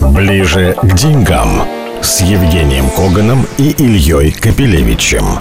Ближе к деньгам с Евгением Коганом и Ильей Капелевичем.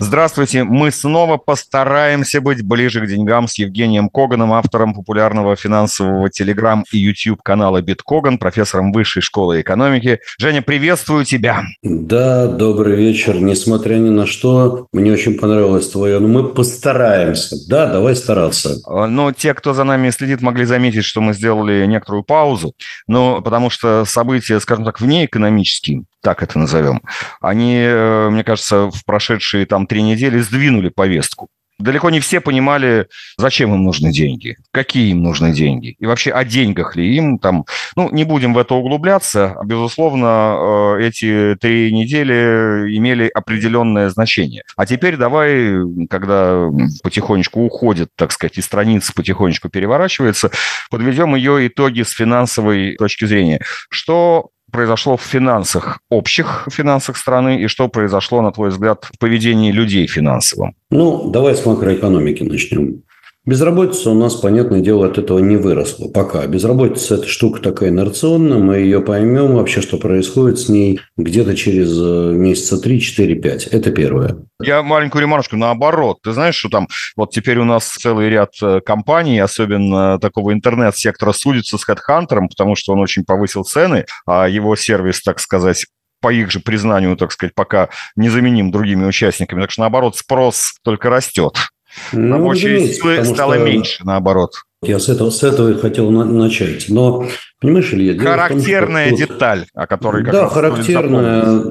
Здравствуйте. Мы снова постараемся быть ближе к деньгам с Евгением Коганом, автором популярного финансового телеграм и YouTube канала Биткоган, профессором Высшей школы экономики. Женя, приветствую тебя. Да, добрый вечер. Несмотря ни на что, мне очень понравилось твое. Но мы постараемся. Да, давай стараться. А, Но ну, те, кто за нами следит, могли заметить, что мы сделали некоторую паузу. Но потому что события, скажем так, вне экономические, так это назовем, они, э, мне кажется, в прошедшие там три недели сдвинули повестку. Далеко не все понимали, зачем им нужны деньги, какие им нужны деньги, и вообще о деньгах ли им там. Ну, не будем в это углубляться. Безусловно, э, эти три недели имели определенное значение. А теперь давай, когда потихонечку уходит, так сказать, и страница потихонечку переворачивается, подведем ее итоги с финансовой точки зрения. Что произошло в финансах, общих финансах страны, и что произошло, на твой взгляд, в поведении людей финансовом? Ну, давай с макроэкономики начнем. Безработица у нас, понятное дело, от этого не выросла пока. Безработица – это штука такая инерционная, мы ее поймем вообще, что происходит с ней где-то через э, месяца 3, 4, 5. Это первое. Я маленькую ремарочку наоборот. Ты знаешь, что там вот теперь у нас целый ряд э, компаний, особенно такого интернет-сектора, судится с HeadHunter, потому что он очень повысил цены, а его сервис, так сказать, по их же признанию, так сказать, пока незаменим другими участниками. Так что, наоборот, спрос только растет. Ну, Рабочей силы стало что... меньше, наоборот. Я с этого, с этого и хотел на, начать. Но, понимаешь, Илья... Характерная том, что... деталь, о которой... Да, характерная,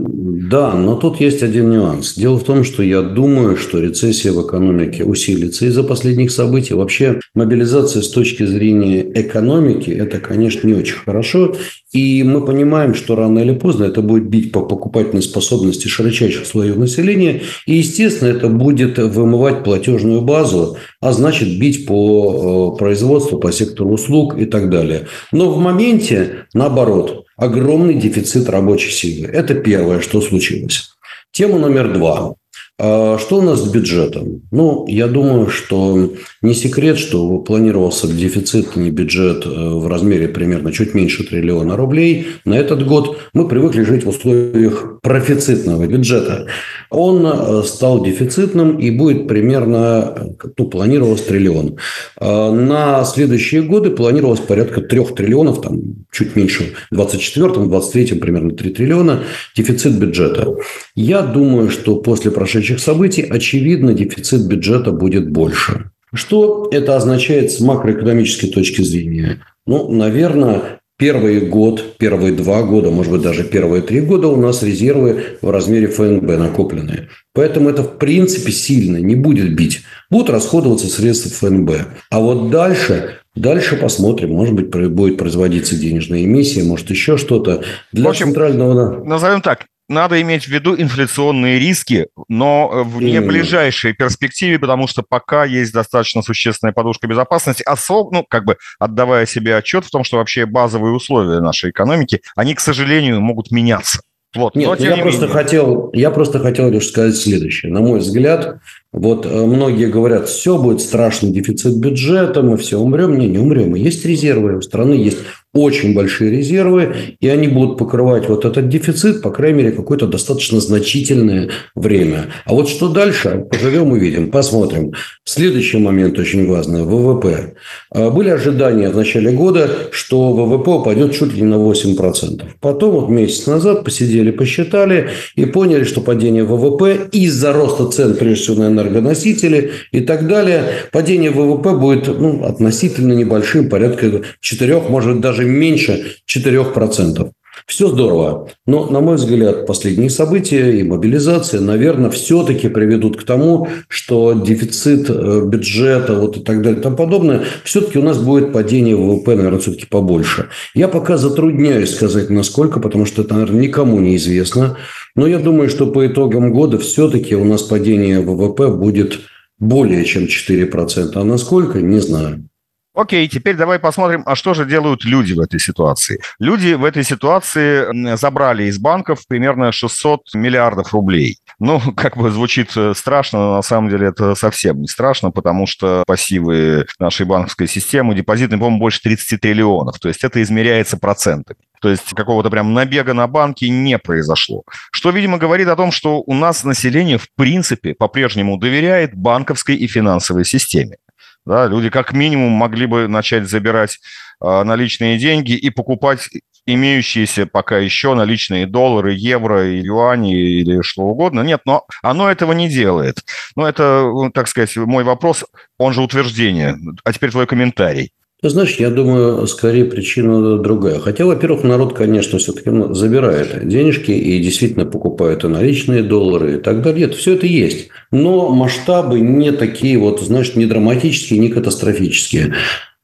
да, но тут есть один нюанс. Дело в том, что я думаю, что рецессия в экономике усилится из-за последних событий. Вообще, мобилизация с точки зрения экономики – это, конечно, не очень хорошо. И мы понимаем, что рано или поздно это будет бить по покупательной способности широчайших слоев населения. И, естественно, это будет вымывать платежную базу, а значит, бить по э, производству по сектору услуг и так далее. Но в моменте, наоборот, огромный дефицит рабочей силы. Это первое, что случилось. Тема номер два. А, что у нас с бюджетом? Ну, я думаю, что не секрет, что планировался дефицитный бюджет э, в размере примерно чуть меньше триллиона рублей. На этот год мы привыкли жить в условиях профицитного бюджета. Он э, стал дефицитным и будет примерно, ну, планировалось триллион. А, на следующие годы планировалось порядка трех триллионов, там чуть меньше в 24-м, 23-м примерно 3 триллиона дефицит бюджета. Я думаю, что после прошедших событий, очевидно, дефицит бюджета будет больше. Что это означает с макроэкономической точки зрения? Ну, наверное, первый год, первые два года, может быть, даже первые три года у нас резервы в размере ФНБ накопленные. Поэтому это, в принципе, сильно не будет бить. Будут расходоваться средства ФНБ. А вот дальше Дальше посмотрим. Может быть, будет производиться денежная эмиссия, может, еще что-то. Для в общем, центрального... Назовем так, надо иметь в виду инфляционные риски, но в не ближайшей перспективе, потому что пока есть достаточно существенная подушка безопасности, особо, ну, как бы отдавая себе отчет в том, что вообще базовые условия нашей экономики, они, к сожалению, могут меняться. Вот. Нет, но, я, не просто хотел, я просто хотел лишь сказать следующее. На мой взгляд, вот э, многие говорят, все будет страшный дефицит бюджета, мы все умрем. Не, не умрем. Есть резервы, у страны есть очень большие резервы, и они будут покрывать вот этот дефицит, по крайней мере, какое-то достаточно значительное время. А вот что дальше, поживем, увидим, посмотрим. Следующий момент очень важный – ВВП. А, были ожидания в начале года, что ВВП упадет чуть ли не на 8%. Потом вот месяц назад посидели, посчитали и поняли, что падение ВВП из-за роста цен, прежде всего, на энергоносители и так далее, падение ВВП будет ну, относительно небольшим, порядка 4, может даже даже меньше 4%. Все здорово. Но, на мой взгляд, последние события и мобилизация, наверное, все-таки приведут к тому, что дефицит э, бюджета вот и так далее и тому подобное, все-таки у нас будет падение ВВП, наверное, все-таки побольше. Я пока затрудняюсь сказать, насколько, потому что это, наверное, никому не известно. Но я думаю, что по итогам года все-таки у нас падение ВВП будет более чем 4%. А насколько, не знаю. Окей, теперь давай посмотрим, а что же делают люди в этой ситуации. Люди в этой ситуации забрали из банков примерно 600 миллиардов рублей. Ну, как бы звучит э, страшно, но на самом деле это совсем не страшно, потому что пассивы нашей банковской системы депозитные, по-моему, больше 30 триллионов. То есть это измеряется процентами. То есть какого-то прям набега на банки не произошло. Что, видимо, говорит о том, что у нас население в принципе по-прежнему доверяет банковской и финансовой системе. Да, люди как минимум могли бы начать забирать э, наличные деньги и покупать имеющиеся пока еще наличные доллары, евро, юани или что угодно. Нет, но оно этого не делает. Ну, это, так сказать, мой вопрос, он же утверждение. А теперь твой комментарий. Знаешь, я думаю, скорее причина другая. Хотя, во-первых, народ, конечно, все-таки забирает денежки и действительно покупает и наличные доллары и так далее. Это, все это есть. Но масштабы не такие вот, знаешь, не драматические, не катастрофические.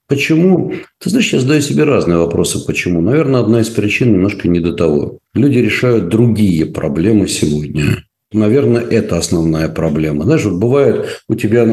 Почему? Ты знаешь, я задаю себе разные вопросы. Почему? Наверное, одна из причин немножко не до того. Люди решают другие проблемы сегодня. Наверное, это основная проблема. Знаешь, вот бывает у тебя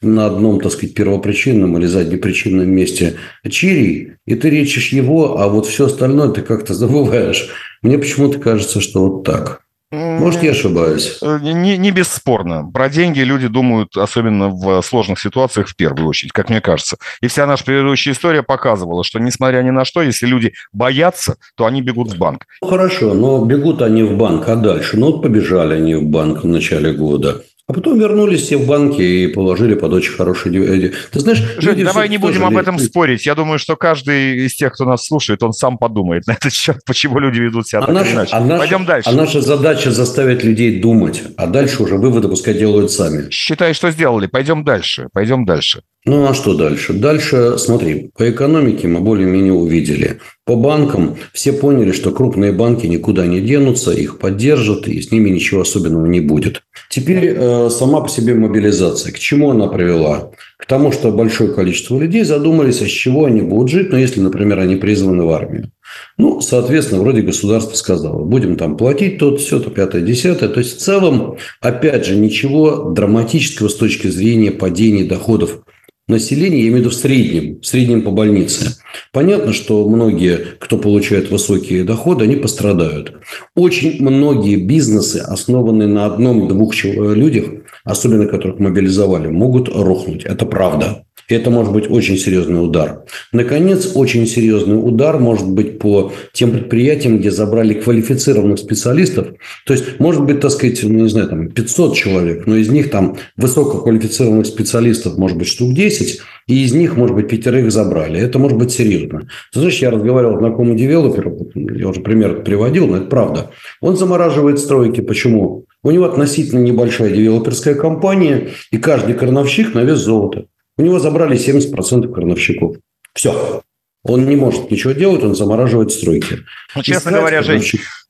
на, одном, так сказать, первопричинном или заднепричинном месте чирий, и ты речишь его, а вот все остальное ты как-то забываешь. Мне почему-то кажется, что вот так. Может, я ошибаюсь. Э, не, не бесспорно. Про деньги люди думают, особенно в сложных ситуациях, в первую очередь, как мне кажется. И вся наша предыдущая история показывала, что, несмотря ни на что, если люди боятся, то они бегут в банк. Ну, хорошо, но бегут они в банк, а дальше? Ну, вот побежали они в банк в начале года. А потом вернулись все в банки и положили под очень хорошие... Ты знаешь, Жень, давай не будем об этом спорить. Я думаю, что каждый из тех, кто нас слушает, он сам подумает на этот счет, почему люди ведут себя а так наша, иначе. А наша, Пойдем дальше. А наша задача заставить людей думать, а дальше уже выводы пускай делают сами. Считай, что сделали. Пойдем дальше. Пойдем дальше. Ну, а что дальше? Дальше, смотри, по экономике мы более-менее увидели. По банкам все поняли, что крупные банки никуда не денутся, их поддержат, и с ними ничего особенного не будет. Теперь э, сама по себе мобилизация. К чему она привела? К тому, что большое количество людей задумались, а с чего они будут жить, ну, если, например, они призваны в армию. Ну, соответственно, вроде государство сказало, будем там платить тут все, то пятое, десятое. То есть, в целом, опять же, ничего драматического с точки зрения падения доходов населения, я имею в виду в среднем, в среднем по больнице. Понятно, что многие, кто получает высокие доходы, они пострадают. Очень многие бизнесы, основанные на одном-двух людях, особенно которых мобилизовали, могут рухнуть. Это правда. Это может быть очень серьезный удар. Наконец, очень серьезный удар может быть по тем предприятиям, где забрали квалифицированных специалистов. То есть, может быть, так сказать, ну, не знаю, там 500 человек, но из них там высококвалифицированных специалистов может быть штук 10, и из них, может быть, пятерых забрали. Это может быть серьезно. Знаешь, я разговаривал с знакомым девелопером, я уже пример приводил, но это правда. Он замораживает стройки. Почему? У него относительно небольшая девелоперская компания, и каждый крановщик на вес золота. У него забрали 70% крановщиков. Все. Он не может ничего делать, он замораживает стройки. Ну, честно Искать, говоря, Жень,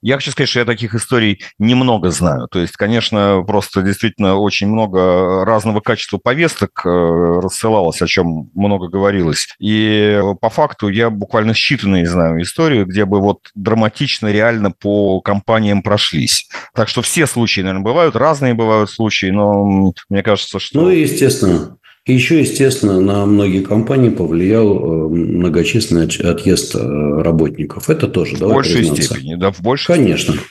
я хочу сказать, что я таких историй немного знаю. То есть, конечно, просто действительно очень много разного качества повесток э, рассылалось, о чем много говорилось. И по факту я буквально считанные знаю истории, где бы вот драматично реально по компаниям прошлись. Так что все случаи, наверное, бывают, разные бывают случаи, но мне кажется, что... Ну, естественно. И еще, естественно, на многие компании повлиял э, многочисленный отъезд э, работников. Это тоже, в большей признаться. степени, да, в большей Конечно. Степени.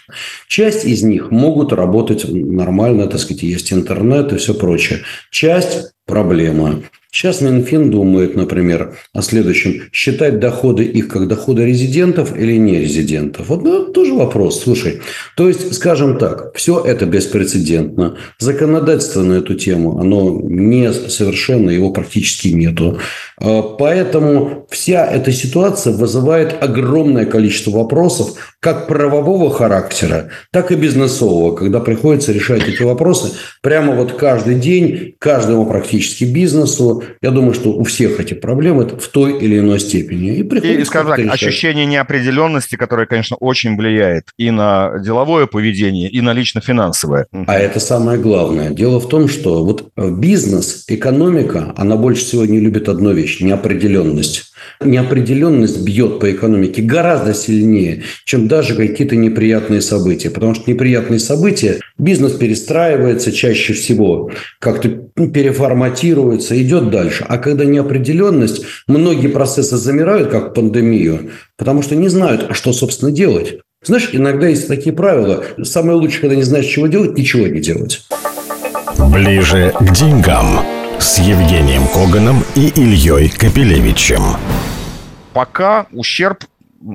Часть из них могут работать нормально, так сказать, есть интернет и все прочее. Часть проблема. Сейчас Минфин думает, например, о следующем. Считать доходы их как доходы резидентов или не резидентов. Вот ну, тоже вопрос. Слушай, то есть, скажем так, все это беспрецедентно. Законодательство на эту тему, оно не совершенно, его практически нету. А, поэтому вся эта ситуация вызывает огромное количество вопросов, как правового характера, так и бизнесового, когда приходится решать эти вопросы прямо вот каждый день, каждому практически бизнесу, я думаю, что у всех эти проблемы в той или иной степени. И, и скажем так, ощущение неопределенности, которое, конечно, очень влияет и на деловое поведение, и на лично-финансовое. А это самое главное. Дело в том, что вот бизнес, экономика, она больше всего не любит одну вещь – неопределенность неопределенность бьет по экономике гораздо сильнее, чем даже какие-то неприятные события. Потому что неприятные события, бизнес перестраивается чаще всего, как-то переформатируется, идет дальше. А когда неопределенность, многие процессы замирают, как пандемию, потому что не знают, а что, собственно, делать. Знаешь, иногда есть такие правила. Самое лучшее, когда не знаешь, чего делать, ничего не делать. Ближе к деньгам с Евгением Коганом и Ильей Капелевичем. Пока ущерб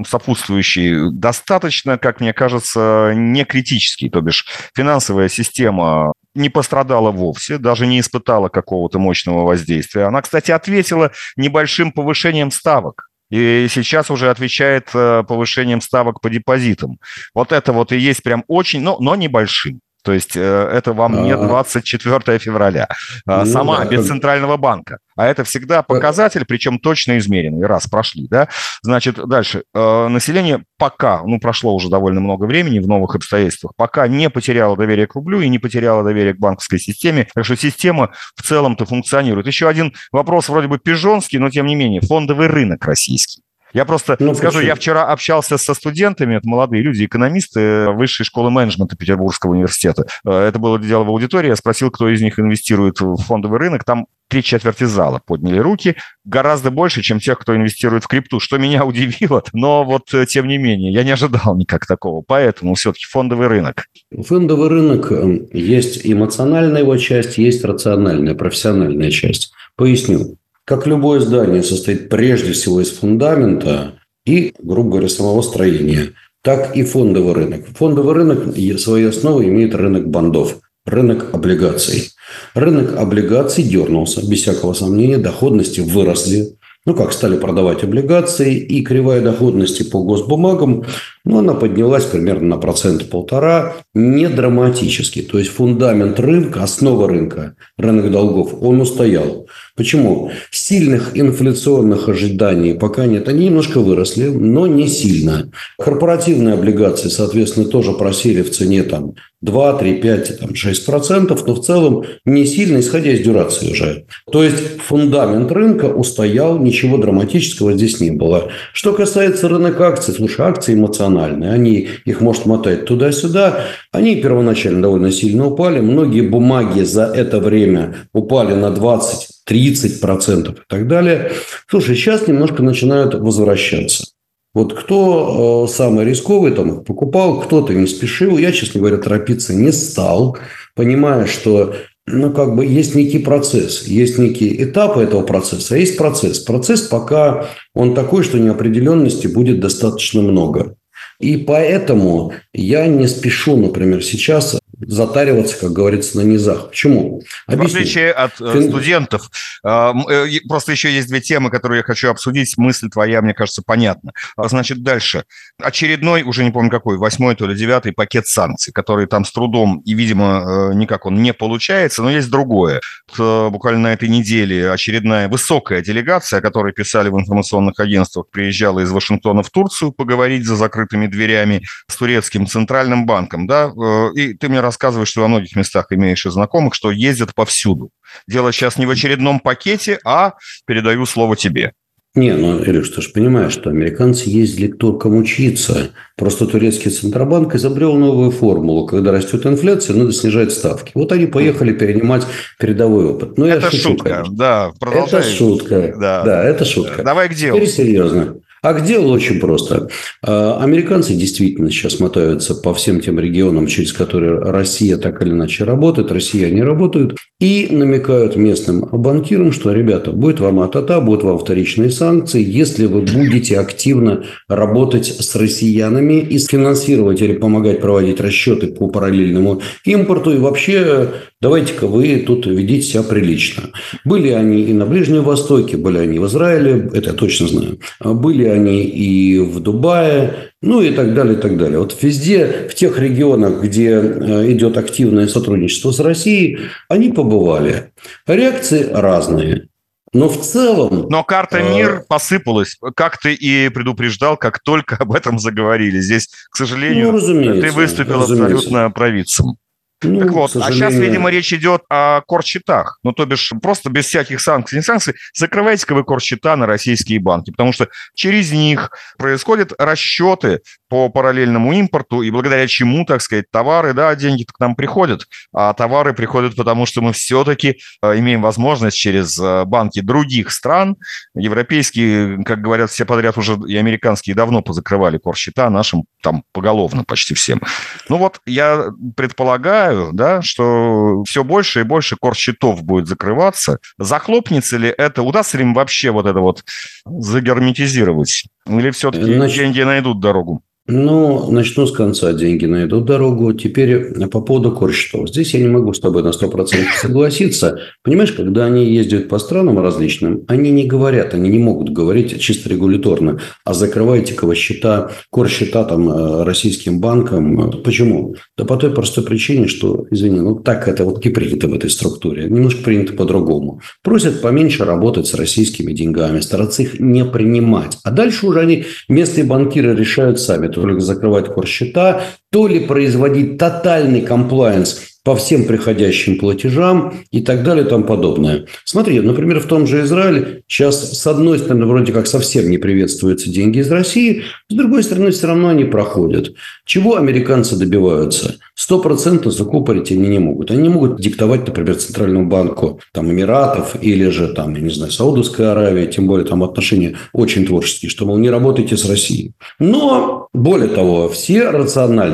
сопутствующий, достаточно, как мне кажется, не критический. То бишь финансовая система не пострадала вовсе, даже не испытала какого-то мощного воздействия. Она, кстати, ответила небольшим повышением ставок. И сейчас уже отвечает э, повышением ставок по депозитам. Вот это вот и есть прям очень, но, но небольшим. То есть э, это вам не 24 февраля. А, ну, Сама, да. без Центрального банка. А это всегда показатель, причем точно измеренный. Раз, прошли, да? Значит, дальше. Э, население пока, ну, прошло уже довольно много времени в новых обстоятельствах, пока не потеряло доверие к рублю и не потеряло доверие к банковской системе. Так что система в целом-то функционирует. Еще один вопрос вроде бы пижонский, но тем не менее. Фондовый рынок российский. Я просто ну, скажу, почему? я вчера общался со студентами, это молодые люди, экономисты Высшей школы менеджмента Петербургского университета. Э, это было дело в аудитории, я спросил, кто из них инвестирует в фондовый рынок. Там три четверти зала подняли руки, гораздо больше, чем тех, кто инвестирует в крипту, что меня удивило, но вот э, тем не менее, я не ожидал никак такого, поэтому все-таки фондовый рынок. Фондовый рынок, есть эмоциональная его часть, есть рациональная, профессиональная часть. Поясню. Как любое здание состоит прежде всего из фундамента и, грубо говоря, самого строения, так и фондовый рынок. Фондовый рынок своей основой имеет рынок бандов, рынок облигаций. Рынок облигаций дернулся, без всякого сомнения, доходности выросли. Ну, как стали продавать облигации, и кривая доходности по госбумагам, ну, она поднялась примерно на процент полтора, не драматически. То есть фундамент рынка, основа рынка, рынок долгов, он устоял. Почему? Сильных инфляционных ожиданий пока нет. Они немножко выросли, но не сильно. Корпоративные облигации, соответственно, тоже просели в цене там 2, 3, 5, там, 6 процентов, но в целом не сильно, исходя из дюрации уже. То есть фундамент рынка устоял, ничего драматического здесь не было. Что касается рынка акций, слушай, акции эмоциональные, они их может мотать туда-сюда, они первоначально довольно сильно упали, многие бумаги за это время упали на 20 30% и так далее. Слушай, сейчас немножко начинают возвращаться. Вот кто э, самый рисковый, там покупал, кто-то не спешил. Я, честно говоря, торопиться не стал, понимая, что ну, как бы есть некий процесс, есть некие этапы этого процесса, а есть процесс. Процесс пока он такой, что неопределенности будет достаточно много. И поэтому я не спешу, например, сейчас затариваться, как говорится, на низах. Почему? Объясню. В отличие от э, Фин... студентов, э, э, просто еще есть две темы, которые я хочу обсудить. Мысль твоя, мне кажется, понятна. А, значит, дальше. Очередной, уже не помню какой, восьмой, то ли девятый пакет санкций, который там с трудом, и, видимо, никак он не получается, но есть другое. Буквально на этой неделе очередная высокая делегация, о которой писали в информационных агентствах, приезжала из Вашингтона в Турцию поговорить за закрытыми дверями с турецким центральным банком, да, и ты мне рассказываешь, что во многих местах имеешь и знакомых, что ездят повсюду. Дело сейчас не в очередном пакете, а передаю слово тебе. Не, ну, Илюш, ты же понимаешь, что американцы ездили к туркам учиться. Просто турецкий Центробанк изобрел новую формулу. Когда растет инфляция, надо снижать ставки. Вот они поехали перенимать передовой опыт. Ну, это шучу, шутка, конечно. да. Продолжай. Это шутка. Да. да, это шутка. Давай к делу. Теперь серьезно. А к делу очень просто. А, американцы действительно сейчас мотаются по всем тем регионам, через которые Россия так или иначе работает, россияне работают, и намекают местным банкирам, что, ребята, будет вам атата, будут вам вторичные санкции, если вы будете активно работать с россиянами и финансировать или помогать проводить расчеты по параллельному импорту, и вообще давайте-ка вы тут ведите себя прилично. Были они и на Ближнем Востоке, были они в Израиле, это я точно знаю, были они и в Дубае, ну и так далее, и так далее. Вот везде, в тех регионах, где э, идет активное сотрудничество с Россией, они побывали. Реакции разные. Но в целом... Но карта э, мир посыпалась, как ты и предупреждал, как только об этом заговорили. Здесь, к сожалению, ну, ты выступил разумеется. абсолютно провидцем. Ну, так вот, сожалению... а сейчас, видимо, речь идет о корсчетах. Ну, то бишь, просто без всяких санкций, не санкций, закрывайте-ка вы корсчета на российские банки, потому что через них происходят расчеты по параллельному импорту, и благодаря чему, так сказать, товары, да, деньги к нам приходят, а товары приходят потому, что мы все-таки э, имеем возможность через э, банки других стран, европейские, как говорят все подряд, уже и американские давно позакрывали корсчета нашим там поголовно почти всем. Ну вот, я предполагаю, наблюдаю, да, что все больше и больше корсчетов будет закрываться. Захлопнется ли это, удастся ли им вообще вот это вот загерметизировать? Или все-таки Значит... деньги найдут дорогу? Ну, начну с конца. Деньги найдут дорогу. Теперь э, по поводу Корщетов. Здесь я не могу с тобой на 100% согласиться. Понимаешь, когда они ездят по странам различным, они не говорят, они не могут говорить чисто регуляторно, а закрывайте-ка счета, корсчета там э, российским банкам. Почему? Да по той простой причине, что, извини, ну так это вот не принято в этой структуре. Немножко принято по-другому. Просят поменьше работать с российскими деньгами, стараться их не принимать. А дальше уже они местные банкиры решают сами то ли закрывать корсчета, то ли производить тотальный комплайенс по всем приходящим платежам и так далее и тому подобное. Смотри, например, в том же Израиле сейчас, с одной стороны, вроде как совсем не приветствуются деньги из России, с другой стороны, все равно они проходят. Чего американцы добиваются? Сто процентов закупорить они не могут. Они не могут диктовать, например, Центральному банку там, Эмиратов или же, там, я не знаю, Саудовской Аравии, тем более там отношения очень творческие, что, мол, не работайте с Россией. Но, более того, все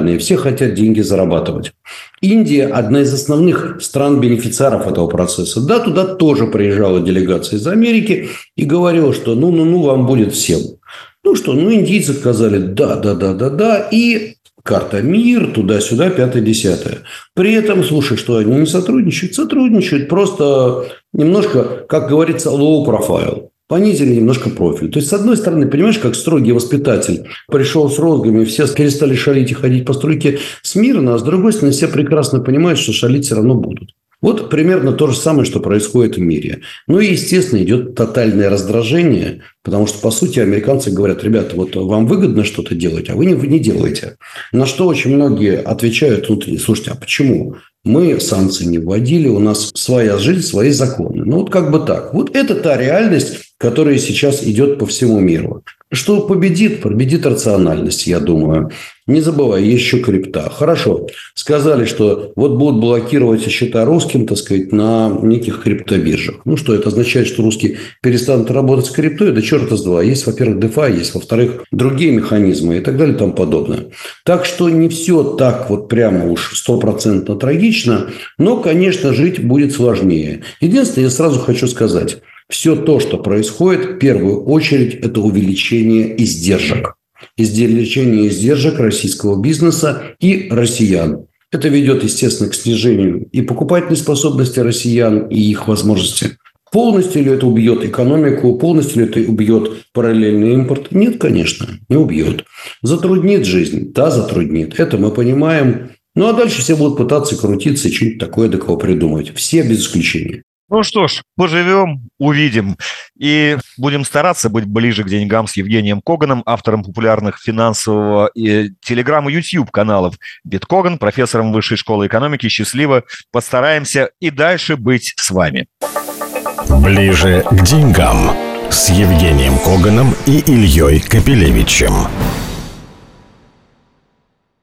рациональные, все хотят деньги зарабатывать. Индия – одна из основных стран-бенефициаров этого процесса. Да, туда тоже приезжала делегация из Америки и говорила, что ну-ну-ну, вам будет всем. Ну что, ну индийцы сказали да, да, да, да, да, и карта мир, туда-сюда, пятое-десятое. При этом, слушай, что они не сотрудничают? Сотрудничают, просто немножко, как говорится, low profile понизили немножко профиль. То есть, с одной стороны, понимаешь, как строгий воспитатель пришел с розгами, все перестали шалить и ходить по стройке смирно, а с другой стороны, все прекрасно понимают, что шалить все равно будут. Вот примерно то же самое, что происходит в мире. Ну и, естественно, идет тотальное раздражение, потому что, по сути, американцы говорят, ребята, вот вам выгодно что-то делать, а вы не, вы не делаете. На что очень многие отвечают внутри, слушайте, а почему? Мы санкции не вводили, у нас своя жизнь, свои законы. Ну, вот как бы так. Вот это та реальность, которая сейчас идет по всему миру. Что победит? Победит рациональность, я думаю. Не забывай, есть еще крипта. Хорошо. Сказали, что вот будут блокировать счета русским, так сказать, на неких криптобиржах. Ну, что это означает, что русские перестанут работать с криптой? Да черта с два. Есть, во-первых, DeFi, есть, во-вторых, другие механизмы и так далее и тому подобное. Так что не все так вот прямо уж стопроцентно трагично, но, конечно, жить будет сложнее. Единственное, я сразу хочу сказать, все то, что происходит, в первую очередь, это увеличение издержек увеличение издержек российского бизнеса и россиян. Это ведет, естественно, к снижению и покупательной способности россиян, и их возможности. Полностью ли это убьет экономику, полностью ли это убьет параллельный импорт? Нет, конечно, не убьет. Затруднит жизнь? Да, затруднит. Это мы понимаем. Ну, а дальше все будут пытаться крутиться и что-нибудь такое до кого придумать. Все без исключения. Ну что ж, поживем, увидим. И будем стараться быть ближе к деньгам с Евгением Коганом, автором популярных финансового и телеграм и YouTube каналов Биткоган, профессором Высшей школы экономики. Счастливо. Постараемся и дальше быть с вами. Ближе к деньгам с Евгением Коганом и Ильей Капелевичем.